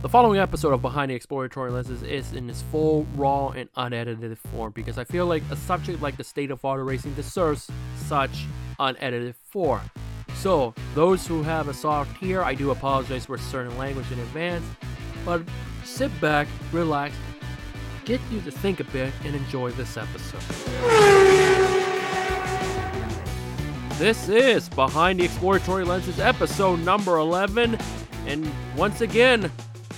The following episode of Behind the Exploratory Lenses is in its full, raw, and unedited form because I feel like a subject like the state of auto racing deserves such unedited form. So, those who have a soft ear, I do apologize for certain language in advance, but sit back, relax, get you to think a bit, and enjoy this episode. This is Behind the Exploratory Lenses episode number 11, and once again,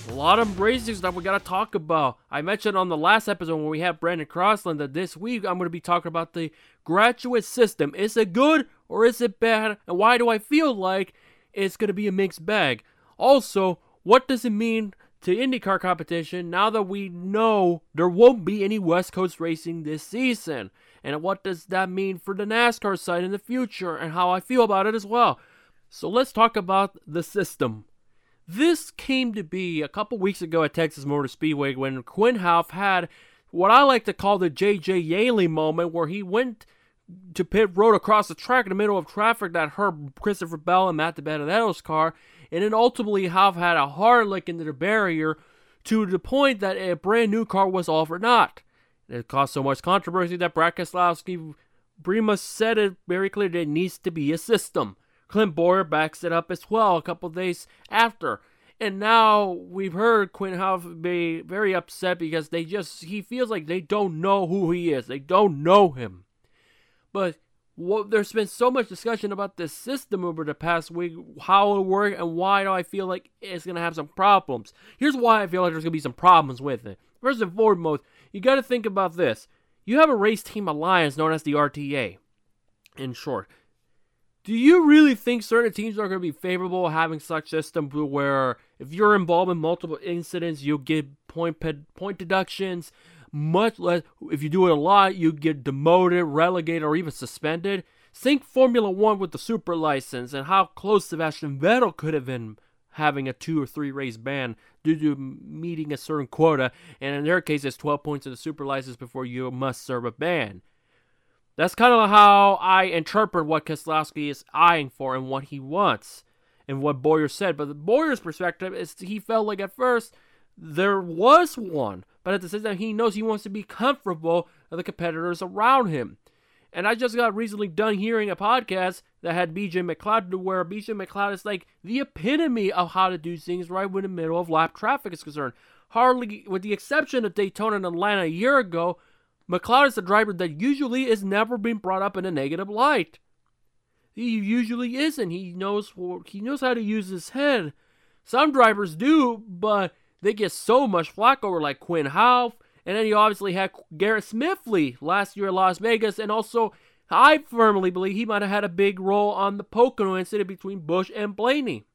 a lot of racing stuff we gotta talk about. I mentioned on the last episode when we had Brandon Crossland that this week I'm gonna be talking about the graduate system. Is it good or is it bad? And why do I feel like it's gonna be a mixed bag? Also, what does it mean to IndyCar competition now that we know there won't be any West Coast racing this season? And what does that mean for the NASCAR side in the future and how I feel about it as well? So let's talk about the system. This came to be a couple weeks ago at Texas Motor Speedway when Quin Houff had what I like to call the JJ Yeley moment where he went to pit road across the track in the middle of traffic that hurt Christopher Bell and Matt DiBenedetto's car, and then ultimately Houff had a hard lick into the barrier to the point that a brand new car was off or not. It caused so much controversy that Brad Keselowski Brema said it very clear there needs to be a system. Clint Bowyer backs it up as well a couple days after. And now we've heard Quin Houff be very upset because they just, he feels like they don't know who he is. They don't know him. But there's been so much discussion about this system over the past week, how it'll work, and why do I feel like it's to have some problems. Here's why I feel like there's to be some problems with it. First and foremost, you got to think about this. You have a race team alliance known as the RTA, in short. Do you really think certain teams are going to be favorable having such a system where if you're involved in multiple incidents, you get point point deductions? Much less if you do it a lot, you get demoted, relegated, or even suspended. Think Formula One with the super license and how close Sebastian Vettel could have been having a two or three race ban due to meeting a certain quota, and in their case, it's 12 points of the super license before you must serve a ban. That's kind of how I interpret what Keselowski is eyeing for and what he wants and what Bowyer said. But the Bowyer's perspective is he felt like at first there was one, but at the same time he knows he wants to be comfortable with the competitors around him. And I just got recently done hearing a podcast that had BJ McLeod where BJ McLeod is like the epitome of how to do things right when the middle of lap traffic is concerned. Hardly, with the exception of Daytona and Atlanta a year ago, McLeod is a driver that usually is never being brought up in a negative light. He usually isn't. He knows he knows how to use his head. Some drivers do, but they get so much flack over like Quin Houff, and then you obviously had Garrett Smithley last year at Las Vegas, and also I firmly believe he might have had a big role on the Pocono incident between Busch and Blaney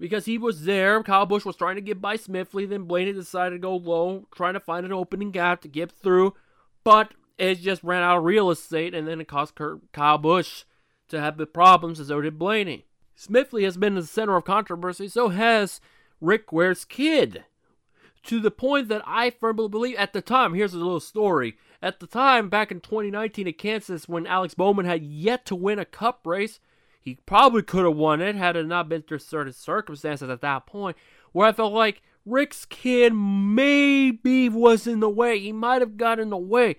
because he was there. Kyle Busch was trying to get by Smithley. Then Blaney decided to go low, trying to find an opening gap to get through. But it just ran out of real estate, and then it caused Kyle Busch to have the problems, as so did Blaney. Smithley has been in the center of controversy, so has Rick Ware's kid. To the point that I firmly believe at the time, here's a little story. At the time, back in 2019 at Kansas, when Alex Bowman had yet to win a cup race, he probably could have won it had it not been through certain circumstances at that point, where I felt like Rick's kid maybe was in the way. He might have got in the way.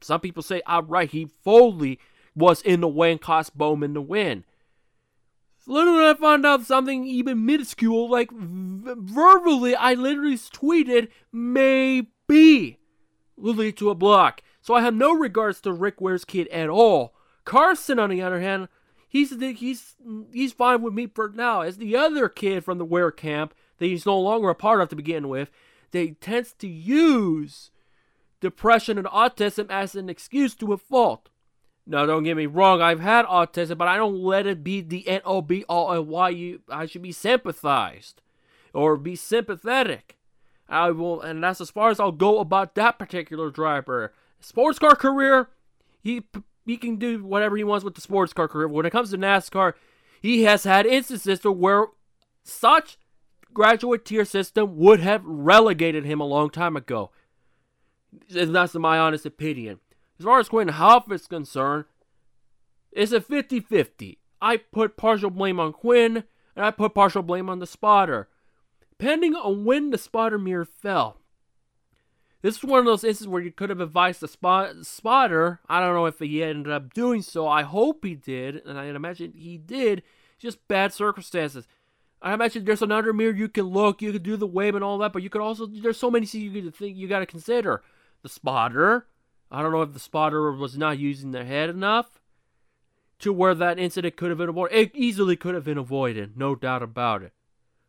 Some people say outright he fully was in the way and cost Bowman the win. Literally, I found out something even minuscule, like verbally, I literally tweeted maybe literally to a block. So I have no regards to Rick Ware's kid at all. Carson, on the other hand, he's he's he's fine with me for now. As the other kid from the Ware camp that he's no longer a part of to begin with, they tends to use depression and autism as an excuse to a fault. Now, don't get me wrong, I've had autism, but I don't let it be the end all be all and why you I should be sympathized or be sympathetic. I will, and that's as far as I'll go about that particular driver. Sports car career, he he can do whatever he wants with the sports car career. When it comes to NASCAR, he has had instances to where such graduate tier system would have relegated him a long time ago. And that's my honest opinion. As far as Quin Houff is concerned, it's a 50 50. I put partial blame on Quin, and I put partial blame on the spotter. depending on when the spotter mirror fell. This is one of those instances where you could have advised the spot, spotter. I don't know if he ended up doing so. I hope he did, and I imagine he did. Just bad circumstances. I imagine there's another mirror you can look, you could do the wave and all that, but you could also there's so many things you could think you got to consider. The spotter. I don't know if the spotter was not using their head enough to where that incident could have been avoided. It easily could have been avoided, no doubt about it.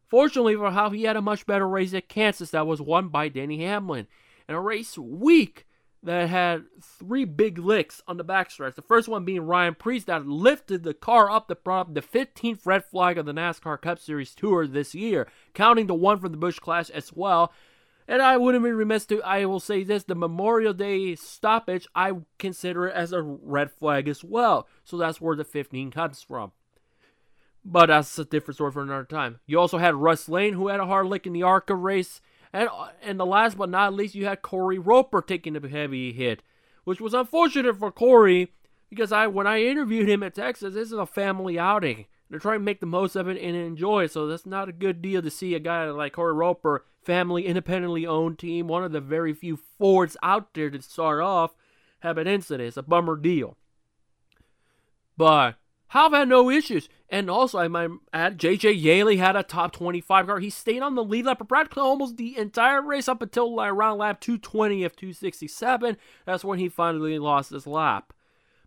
Fortunately for how he had a much better race at Kansas that was won by Denny Hamlin and a race week that had three big licks on the backstretch. The first one being Ryan Preece that lifted the car up the front, the 15th red flag of the NASCAR Cup Series Tour this year, counting the one from the Busch Clash as well. And I wouldn't be remiss to, I will say this, the Memorial Day stoppage, I consider it as a red flag as well. So that's where the 15 comes from. But that's a different story for another time. You also had Russ Lane, who had a hard lick in the ARCA race. And, and the last but not least, you had Corey Roper taking a heavy hit, which was unfortunate for Corey because I when I interviewed him at Texas, this is a family outing. They're trying to make the most of it and enjoy it, so that's not a good deal to see a guy like Corey Roper, family independently owned team, one of the very few Fords out there to start off, have an incident. It's a bummer deal. But how have had no issues. And also, I might add, JJ Yeley had a top 25 car. He stayed on the lead lap for practically almost the entire race up until around lap 220 of 267. That's when he finally lost his lap.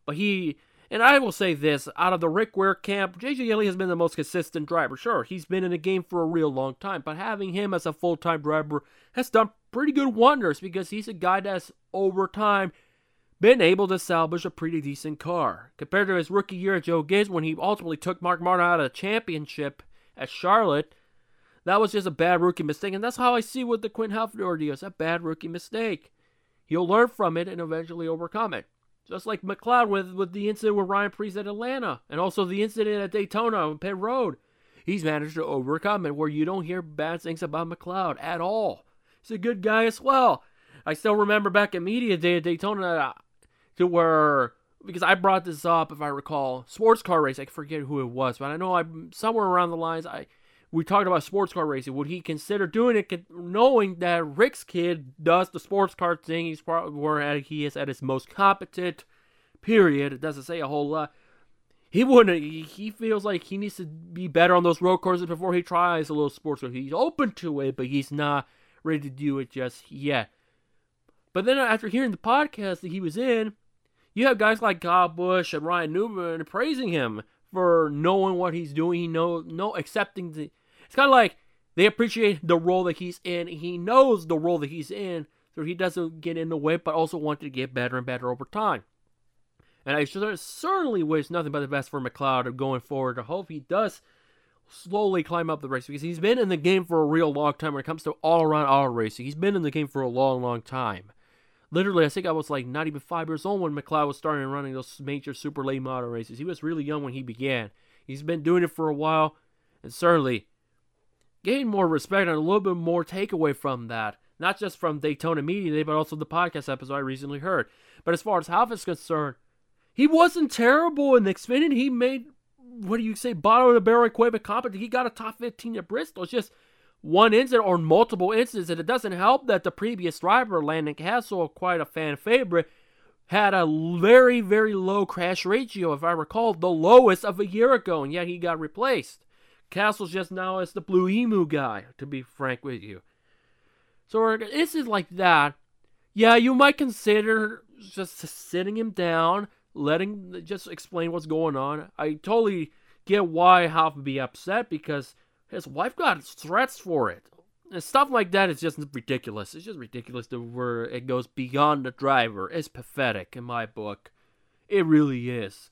But he, and I will say this, out of the Rick Ware camp, JJ Yeley has been the most consistent driver. Sure, he's been in the game for a real long time, but having him as a full time driver has done pretty good wonders because he's a guy that's over time been able to salvage a pretty decent car. Compared to his rookie year at Joe Gibbs when he ultimately took Mark Martin out of the championship at Charlotte, that was just a bad rookie mistake. And that's how I see with the Quin Houff deal. It's a bad rookie mistake. He'll learn from it and eventually overcome it. Just like McLeod with, with the incident with Ryan Preece at Atlanta and also the incident at Daytona on Pit Road. He's managed to overcome it where you don't hear bad things about McLeod at all. He's a good guy as well. I still remember back at Media Day at Daytona, to where because I brought this up if I recall sports car race. I forget who it was, but I know I somewhere around the lines I we talked about sports car racing. Would he consider doing it, knowing that Rick's kid does the sports car thing? He's probably where he is at his most competent. Period. It doesn't say a whole lot. He wouldn't. He feels like he needs to be better on those road courses before he tries a little sports car. He's open to it, but he's not ready to do it just yet. But then after hearing the podcast that he was in, you have guys like Kyle Busch and Ryan Newman praising him for knowing what he's doing. He know no accepting the. It's kind of like they appreciate the role that he's in. He knows the role that he's in, so he doesn't get in the way, but also wants to get better and better over time. And I certainly wish nothing but the best for McLeod going forward. I hope he does slowly climb up the race because he's been in the game for a real long time when it comes to all around auto racing. He's been in the game for a long, long time literally, I think I was like not even five years old when McLeod was starting running those major super late model races. He was really young when he began. He's been doing it for a while, and certainly gained more respect and a little bit more takeaway from that. Not just from Daytona Media Day, but also the podcast episode I recently heard. But as far as Houff is concerned, he wasn't terrible in the Xfinity. He made, what do you say, bottom of the barrel equipment competent. He got a top 15 at Bristol. It's just one incident or multiple incidents, and it doesn't help that the previous driver, Landon Cassill, quite a fan favorite, had a very, very low crash ratio, if I recall, the lowest of a year ago, and yet he got replaced. Cassill's just now as the Blue Emu guy, to be frank with you. So this is like that. Yeah, you might consider just sitting him down, letting just explain what's going on. I totally get why would be upset because his wife got threats for it. And stuff like that is just ridiculous. It's just ridiculous to where it goes beyond the driver. It's pathetic in my book. It really is.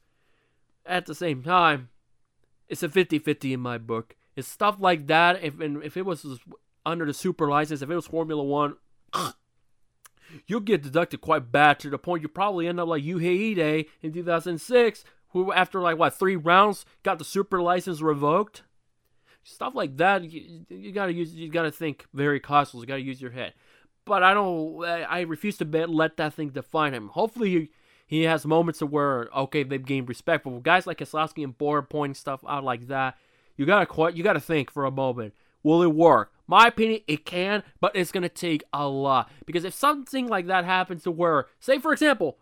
At the same time, it's a 50-50 in my book. It's stuff like that. If if it was under the super license, if it was Formula One, you'll get deducted quite bad to the point you probably end up like Yuji Ide in 2006, who after like what three rounds got the super license revoked stuff like that. You, you gotta use. You gotta think very cautious. You gotta use your head. But I don't. I refuse to bet, let that thing define him. Hopefully, he, he has moments where okay they've gained respect. But guys like Keselowski and Bora pointing stuff out like that, you gotta you gotta think for a moment. Will it work? My opinion, it can, but it's gonna take a lot. Because if something like that happens to where, say for example,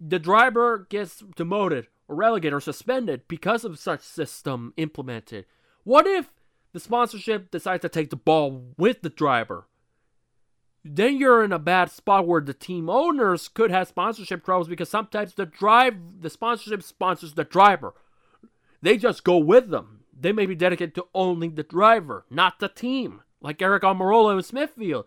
the driver gets demoted or relegated or suspended because of such system implemented, what if the sponsorship decides to take the ball with the driver? Then you're in a bad spot where the team owners could have sponsorship troubles because sometimes the drive the sponsorship sponsors the driver. They just go with them. They may be dedicated to only the driver, not the team. Like Eric Almirola and Smithfield.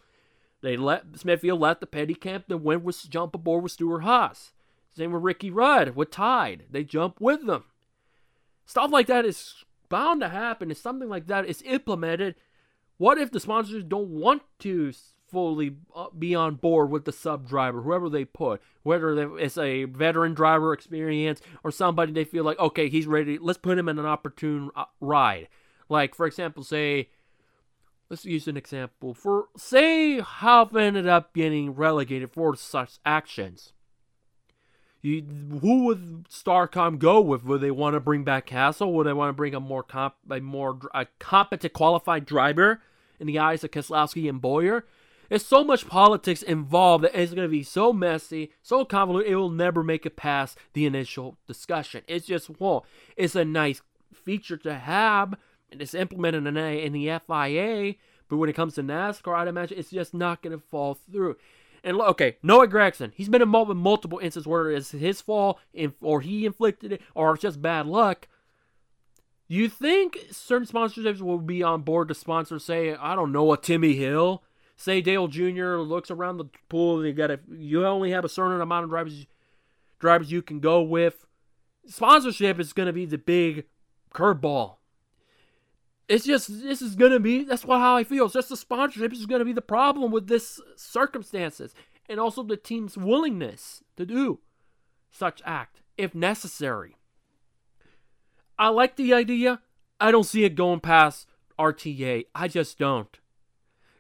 They let Smithfield let the petty captain went with jump aboard with Stewart-Haas. Same with Ricky Rudd with Tide. They jump with them. Stuff like that is bound to happen. If something like that is implemented, what if the sponsors don't want to fully uh, be on board with the sub driver, whoever they put, whether it's a veteran driver experience or somebody they feel like, okay, he's ready, let's put him in an opportune uh, ride. Like, for example, say, let's use an example. For, say, Houff ended up getting relegated for such actions. You, who would Starcom go with? Would they want to bring back Cassill? Would they want to bring a more comp, a more a competent, qualified driver in the eyes of Keselowski and Bowyer? There's so much politics involved that it's going to be so messy, so convoluted, it will never make it past the initial discussion. It's just, well, it's a nice feature to have, and it's implemented in, in the FIA, but when it comes to NASCAR, I'd imagine it's just not going to fall through. And okay, Noah Gragson, he's been involved in multiple instances where it's his fault, or he inflicted it, or it's just bad luck. You think certain sponsorships will be on board to sponsor, say, I don't know, a Timmy Hill? say Dale Jr. looks around the pool, you got to you only have a certain amount of drivers drivers you can go with. Sponsorship is going to be the big curveball. It's just this is to be that's why how I feel. It's just the sponsorship is to be the problem with this circumstances and also the team's willingness to do such act if necessary. I like the idea. I don't see it going past RTA. I just don't.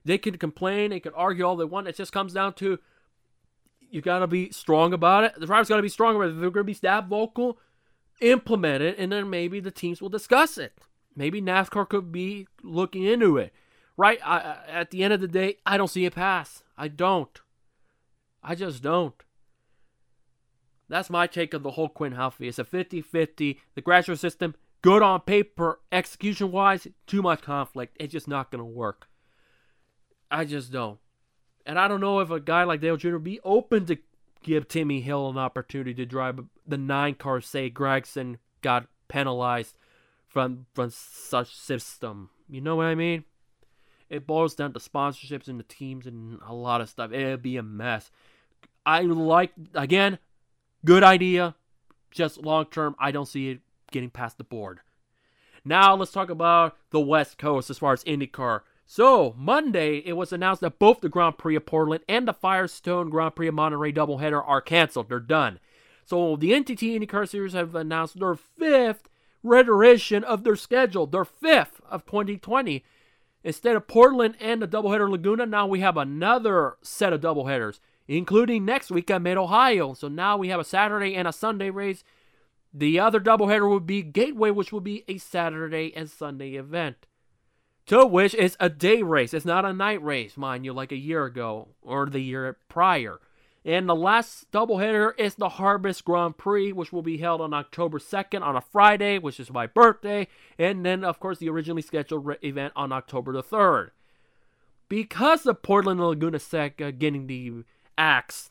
They can complain, they can argue all they want. It just comes down to you got to be strong about it. The driver's got to be strong about it. They're to be that vocal, implement it, and then maybe the teams will discuss it. Maybe NASCAR could be looking into it. Right? I, at the end of the day, I don't see a pass. I don't. I just don't. That's my take of the whole Quint Halfie. It's a 50 50. The graduate system, good on paper, execution wise, too much conflict. It's just not going to work. I just don't. And I don't know if a guy like Dale Jr. would be open to give Timmy Hill an opportunity to drive the nine car. Say Gragson got penalized from from such system. You know what I mean? It boils down to sponsorships and the teams and a lot of stuff. It'd be a mess. I like again, good idea. Just long term, I don't see it getting past the board. Now let's talk about the West Coast as far as IndyCar. So, Monday, it was announced that both the Grand Prix of Portland and the Firestone Grand Prix of Monterey doubleheader are canceled. They're done. So, the NTT IndyCar Series have announced their fifth reiteration of their schedule, their fifth of 2020. Instead of Portland and the doubleheader Laguna, now we have another set of doubleheaders, including next week at Mid Ohio. So now we have a Saturday and a Sunday race. The other doubleheader would be Gateway, which will be a Saturday and Sunday event. To which is a day race. It's not a night race, mind you, like a year ago or the year prior. And the last doubleheader is the Harvest Grand Prix, which will be held on October 2nd on a Friday, which is my birthday. And then, of course, the originally scheduled re- event on October the 3rd. Because of Portland and Laguna Seca getting the axe,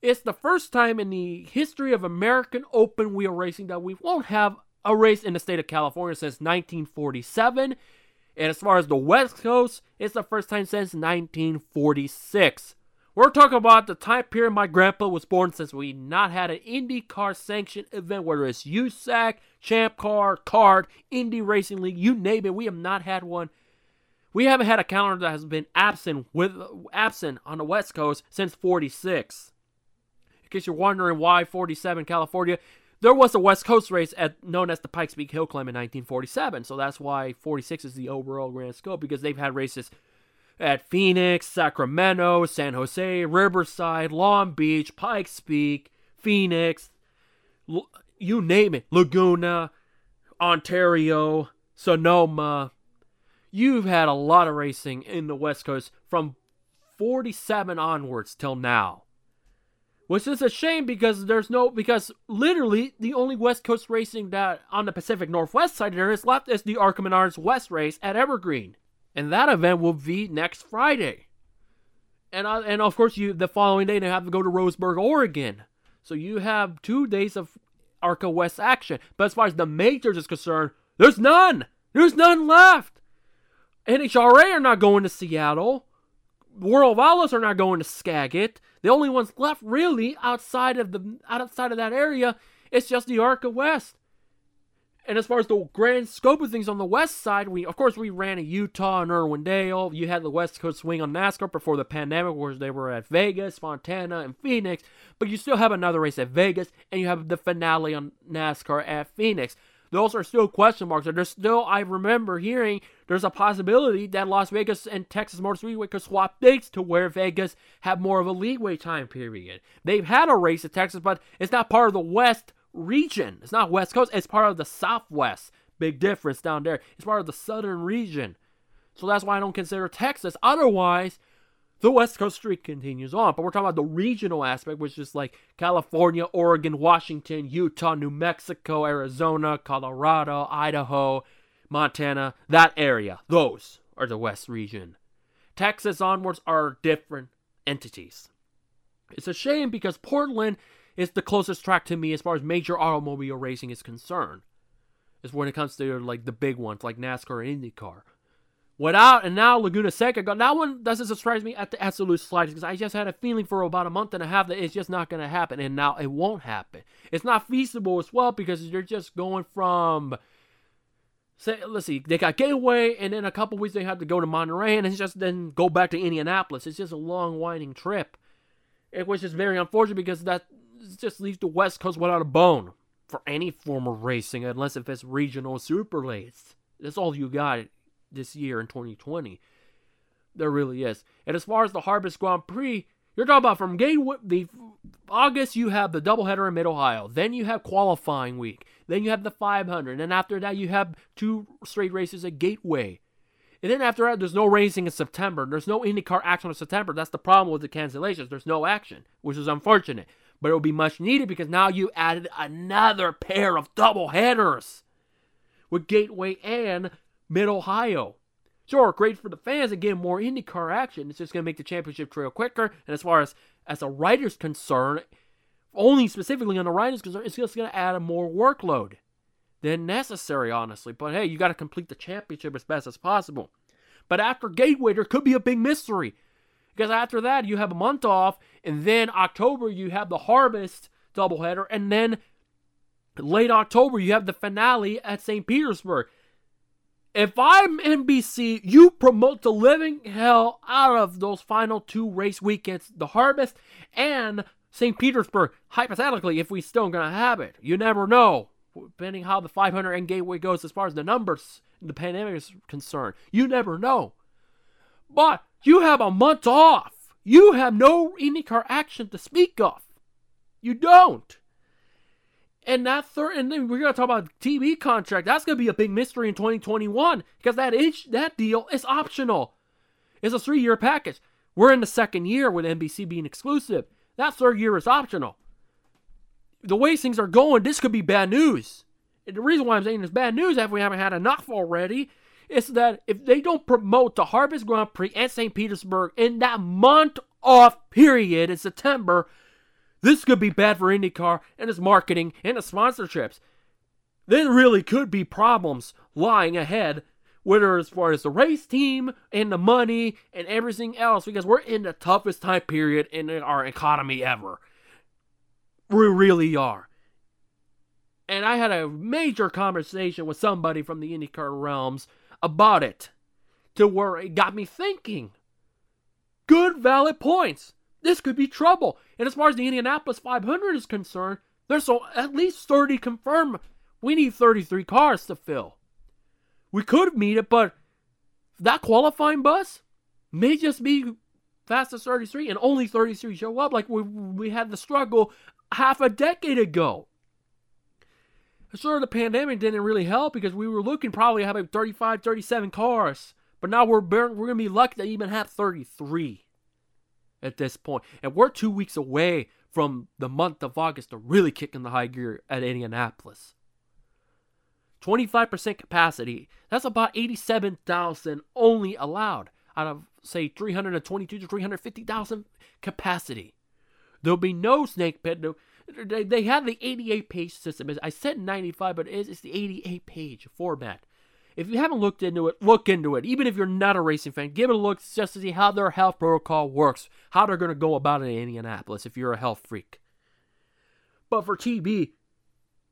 it's the first time in the history of American open wheel racing that we won't have a race in the state of California since 1947. And as far as the West Coast, it's the first time since 1946. We're talking about the time period my grandpa was born since we not had an IndyCar sanctioned event, whether it's USAC, Champ Car, CART, Indy Racing League, you name it. We have not had one. We haven't had a calendar that has been absent with absent on the West Coast since 46. In case you're wondering why 47 California, there was a West Coast race at known as the Pikes Peak Hill Climb in 1947, so that's why 46 is the overall grand scope because they've had races at Phoenix, Sacramento, San Jose, Riverside, Long Beach, Pikes Peak, Phoenix, you name it, Laguna, Ontario, Sonoma. you've had a lot of racing in the West Coast from 47 onwards till now. Which is a shame because there's no because literally the only West Coast racing that on the Pacific Northwest side there is left is the ARCA Menards West race at Evergreen. And that event will be next Friday. And and of course you the following day they have to go to Roseburg, Oregon. So you have two days of ARCA West action. But as far as the majors is concerned, there's none. There's none left. NHRA are not going to Seattle. World Outlaws are not going to Skagit. The only ones left really outside of the outside of that area is just the ARCA West. And as far as the grand scope of things on the west side, we of course we ran in Utah and Irwindale. You had the West Coast swing on NASCAR before the pandemic, where they were at Vegas, Fontana, and Phoenix. But you still have another race at Vegas, and you have the finale on NASCAR at Phoenix. Those are still question marks. There's still, I remember hearing there's a possibility that Las Vegas and Texas Motor Speedway could swap dates to where Vegas have more of a leeway time period. They've had a race at Texas, but it's not part of the West region. It's not West Coast, it's part of the Southwest. Big difference down there. It's part of the Southern region. So that's why I don't consider Texas. Otherwise, the West Coast streak continues on. But we're talking about the regional aspect, which is like California, Oregon, Washington, Utah, New Mexico, Arizona, Colorado, Idaho, Montana, that area. Those are the West region. Texas onwards are different entities. It's a shame because Portland is the closest track to me as far as major automobile racing is concerned. Is when it comes to like the big ones like NASCAR and IndyCar. Without and now Laguna Seca, that one doesn't surprise me at the absolute slightest because I just had a feeling for about a month and a half that it's just not going to happen, and now it won't happen. It's not feasible as well because they're just going from say let's see they got gateway and then a couple weeks they have to go to monterey and it's just then go back to indianapolis it's just a long winding trip it was just very unfortunate because that just leaves the West Coast without a bone for any form of racing, unless if it's regional super lates. That's all you got this year in 2020. There really is. And as far as the Harvest Grand Prix, you're talking about from gate the August you have the doubleheader in Mid Ohio. Then you have qualifying week. Then you have the 500. And after that you have two straight races at Gateway. And then after that, there's no racing in September. There's no IndyCar action in September. That's the problem with the cancellations. There's no action, which is unfortunate but it will be much needed because now you added another pair of double headers with Gateway and Mid Ohio. Sure, great for the fans and get more IndyCar action. It's just going to make the championship trail quicker. And as far as as a writer's concern, only specifically on the rider's concern, it's just going to add a more workload than necessary, honestly. But hey, you got to complete the championship as best as possible. But after Gateway, there could be a big mystery. Because after that, you have a month off, and then October, you have the Harvest doubleheader, and then late October, you have the finale at St. Petersburg. If I'm NBC, you promote the living hell out of those final two race weekends, the Harvest and St. Petersburg. Hypothetically, if we still gonna have it, you never know. Depending how the 500 and Gateway goes as far as the numbers, the pandemic is concerned, you never know. But you have a month off. You have no IndyCar action to speak of. You don't. And that third, and then we're gonna talk about TV contract. That's gonna be a big mystery in 2021 because that is that deal is optional. It's a three-year package. We're in the second year with NBC being exclusive. That third year is optional. The way things are going, this could be bad news. And the reason why I'm saying it's bad news, if we haven't had enough already, is that if they don't promote the Harvest Grand Prix at St. Petersburg in that month off period in September, this could be bad for IndyCar and its marketing and its sponsorships. There really could be problems lying ahead, whether as far as the race team and the money and everything else, because we're in the toughest time period in our economy ever. We really are. And I had a major conversation with somebody from the IndyCar realms about it to where it got me thinking. Good, valid points. This could be trouble. And as far as the Indianapolis 500 is concerned, there's so at least 30 confirmed. We need 33 cars to fill. We could meet it, but that qualifying bus may just be fastest 33 and only 33 show up like we, we had the struggle half a decade ago. Sure, the pandemic didn't really help because we were looking probably having 35, 37 cars But now we're we're to be lucky to even have 33 at this. And we're two weeks away from the month of August to really kick in the high gear at Indianapolis. 25% capacity. That's about 87,000 only allowed out of, say, 322 to 350,000 capacity. There'll be no snake pit. No, they, have the 88 page system. I said 95, but it's, it's the 88 page format. If you haven't looked into it, look into it. Even if you're not a racing fan, give it a look just to see how their health protocol works, how they're going to go about it in Indianapolis if you're a health freak. But for TV,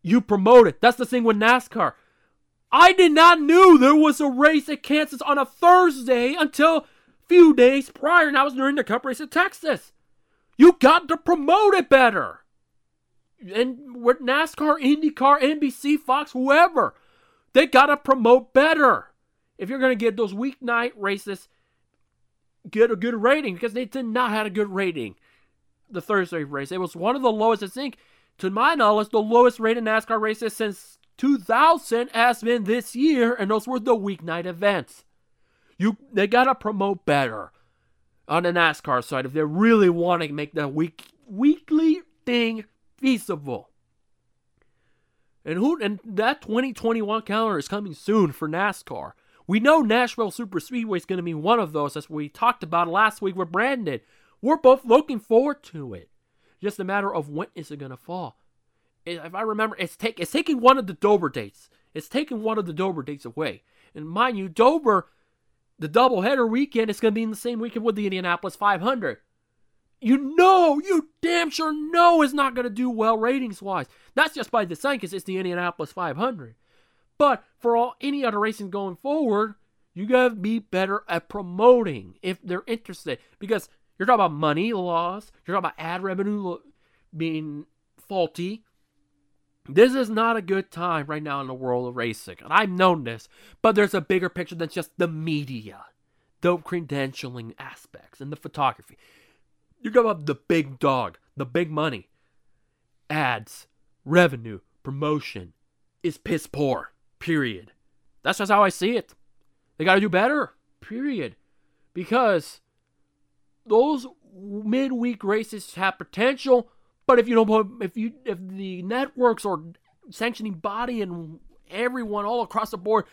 you promote it. That's the thing with NASCAR. I did not knew there was a race at Kansas on a Thursday until a few days prior, and I was during the Cup race at Texas. You got to promote it better. And with NASCAR, IndyCar, NBC, Fox, whoever, they got to promote better. If you're going to get those weeknight races, get a good rating because they did not have a good rating. The Thursday race, it was one of the lowest. I think, to my knowledge, the lowest rated NASCAR races since 2000 has been this year, and those were the weeknight events. You, they gotta promote better on the NASCAR side if they really want to make the week weekly thing feasible. And who and that 2021 calendar is coming soon for NASCAR. We know Nashville Super Speedway is going to be one of those, as we talked about last week with Brandon. We're both looking forward to it. Just a matter of when is it going to fall. If I remember, it's take it's taking one of the Dover dates. It's taking one of the Dover dates away. And mind you, Dover the doubleheader weekend is going to be in the same weekend with the Indianapolis 500. You know, you damn sure know it's not going to do well ratings wise. That's just by design because it's the Indianapolis 500. But for all any other racing going forward, you got to be better at promoting if they're interested. Because you're talking about money loss, you're talking about ad revenue being faulty, this is not a good time right now in the world of racing. And I've known this, but there's a bigger picture than just the media, the credentialing aspects, and the photography. You're talking about the big dog, the big money. Ads, revenue, promotion is piss poor. Period. That's just how I see it. They got to do better. Period. Because those midweek races have potential but if you don't, if you, if the networks or sanctioning body and everyone all across the board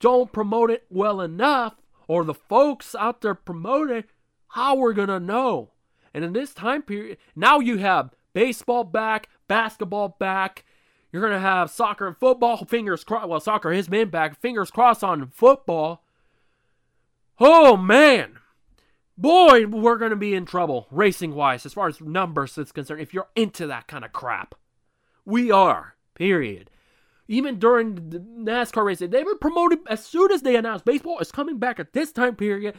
don't promote it well enough, or the folks out there promote it, how we're gonna know? And in this time period, now you have baseball back, basketball back. You're gonna have soccer and football. Fingers crossed. Well, soccer has been back. Fingers crossed on football. Oh man, boy, we're going to be in trouble racing wise as far as numbers is concerned if you're into that kind of crap. We are, period. Even during the NASCAR racing, they were promoted as soon as they announced baseball is coming back at this time period.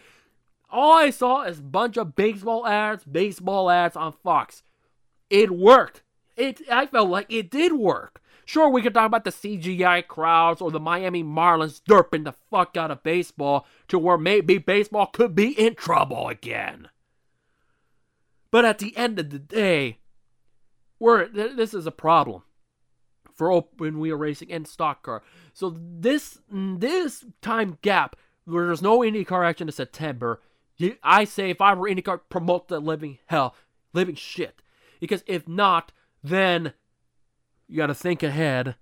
All I saw is a bunch of baseball ads, baseball ads on Fox. It worked. It I felt like it did work. Sure, we could talk about the CGI crowds or the Miami Marlins derping the fuck out of baseball to where maybe baseball could be in trouble again. But at the end of the day, we're, this is a problem for open wheel racing and stock car. So this this time gap where there's no IndyCar action in September, I say if I were IndyCar, promote the living hell, living shit. Because if not, then you got to think ahead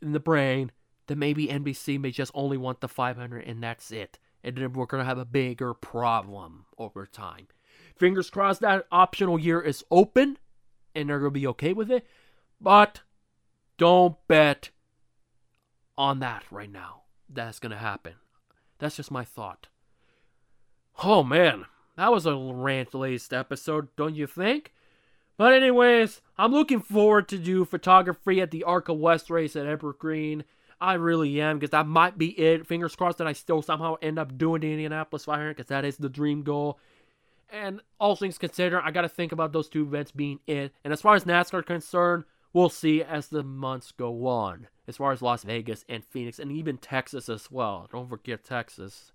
in the brain that maybe NBC may just only want the 500 and that's it. And then we're going to have a bigger problem over time. Fingers crossed that optional year is open and they're going to be okay with it. But don't bet on that right now. That's going to happen. That's just my thought. Oh man, that was a rant laced episode, don't you think? But anyways, I'm looking forward to do photography at the ARCA West race at Evergreen. I really am because that might be it. Fingers crossed that I still somehow end up doing the Indianapolis 500 because that is the dream goal. And all things considered, I got to think about those two events being it. And as far as NASCAR concerned, we'll see as the months go on. As far as Las Vegas and Phoenix and even Texas as well. Don't forget Texas.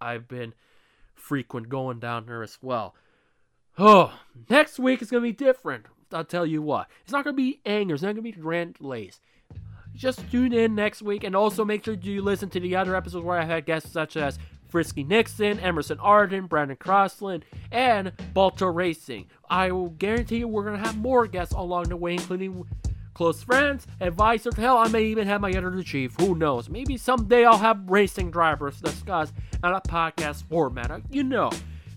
I've been frequent going down there as well. Oh, next week is going to be different. I'll tell you what. It's not going to be anger. It's not going to be grand lace. Just tune in next week and also make sure you listen to the other episodes where I had guests such as Frisky Nixon, Emerson Arden, Brandon Crossland, and Balto Racing. I will guarantee you we're going to have more guests along the way, including close friends, advisors. Hell, I may even have my editor in chief. Who knows? Maybe someday I'll have racing drivers discuss on a podcast format. Uh, you know,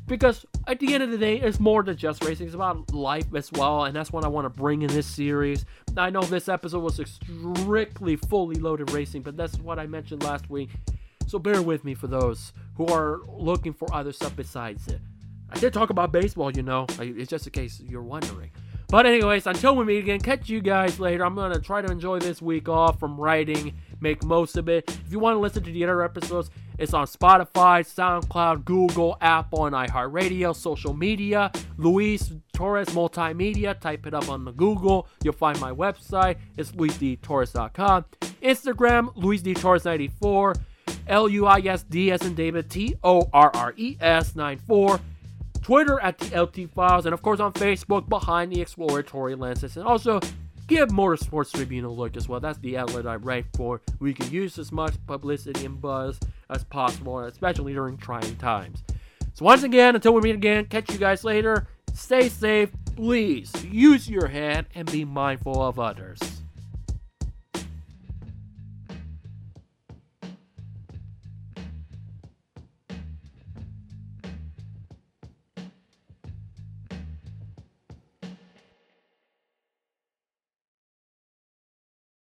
because at the end of the day, it's more than just racing. It's about life as well, and that's what I want to bring in this series. I know this episode was strictly fully loaded racing, but that's what I mentioned last week. So bear with me for those who are looking for other stuff besides it. I did talk about baseball, you know. It's just in case you're wondering. But anyways, until we meet again, catch you guys later. I'm gonna try to enjoy this week off from writing, make most of it. If you want to listen to the other episodes, it's on Spotify, SoundCloud, Google, Apple, and iHeartRadio, social media, Luis Torres Multimedia. Type it up on the Google. You'll find my website. It's luisdtorres.com. Instagram, luisdtorres94. L U I S D as in David T O R R E S 94. Twitter at the LT Files, and of course on Facebook behind the exploratory lenses. And also give Motorsports Tribune a look as well. That's the outlet I write for. We can use as much publicity and buzz as possible, especially during trying times. So once again, until we meet again, catch you guys later. Stay safe, please. Use your head and be mindful of others.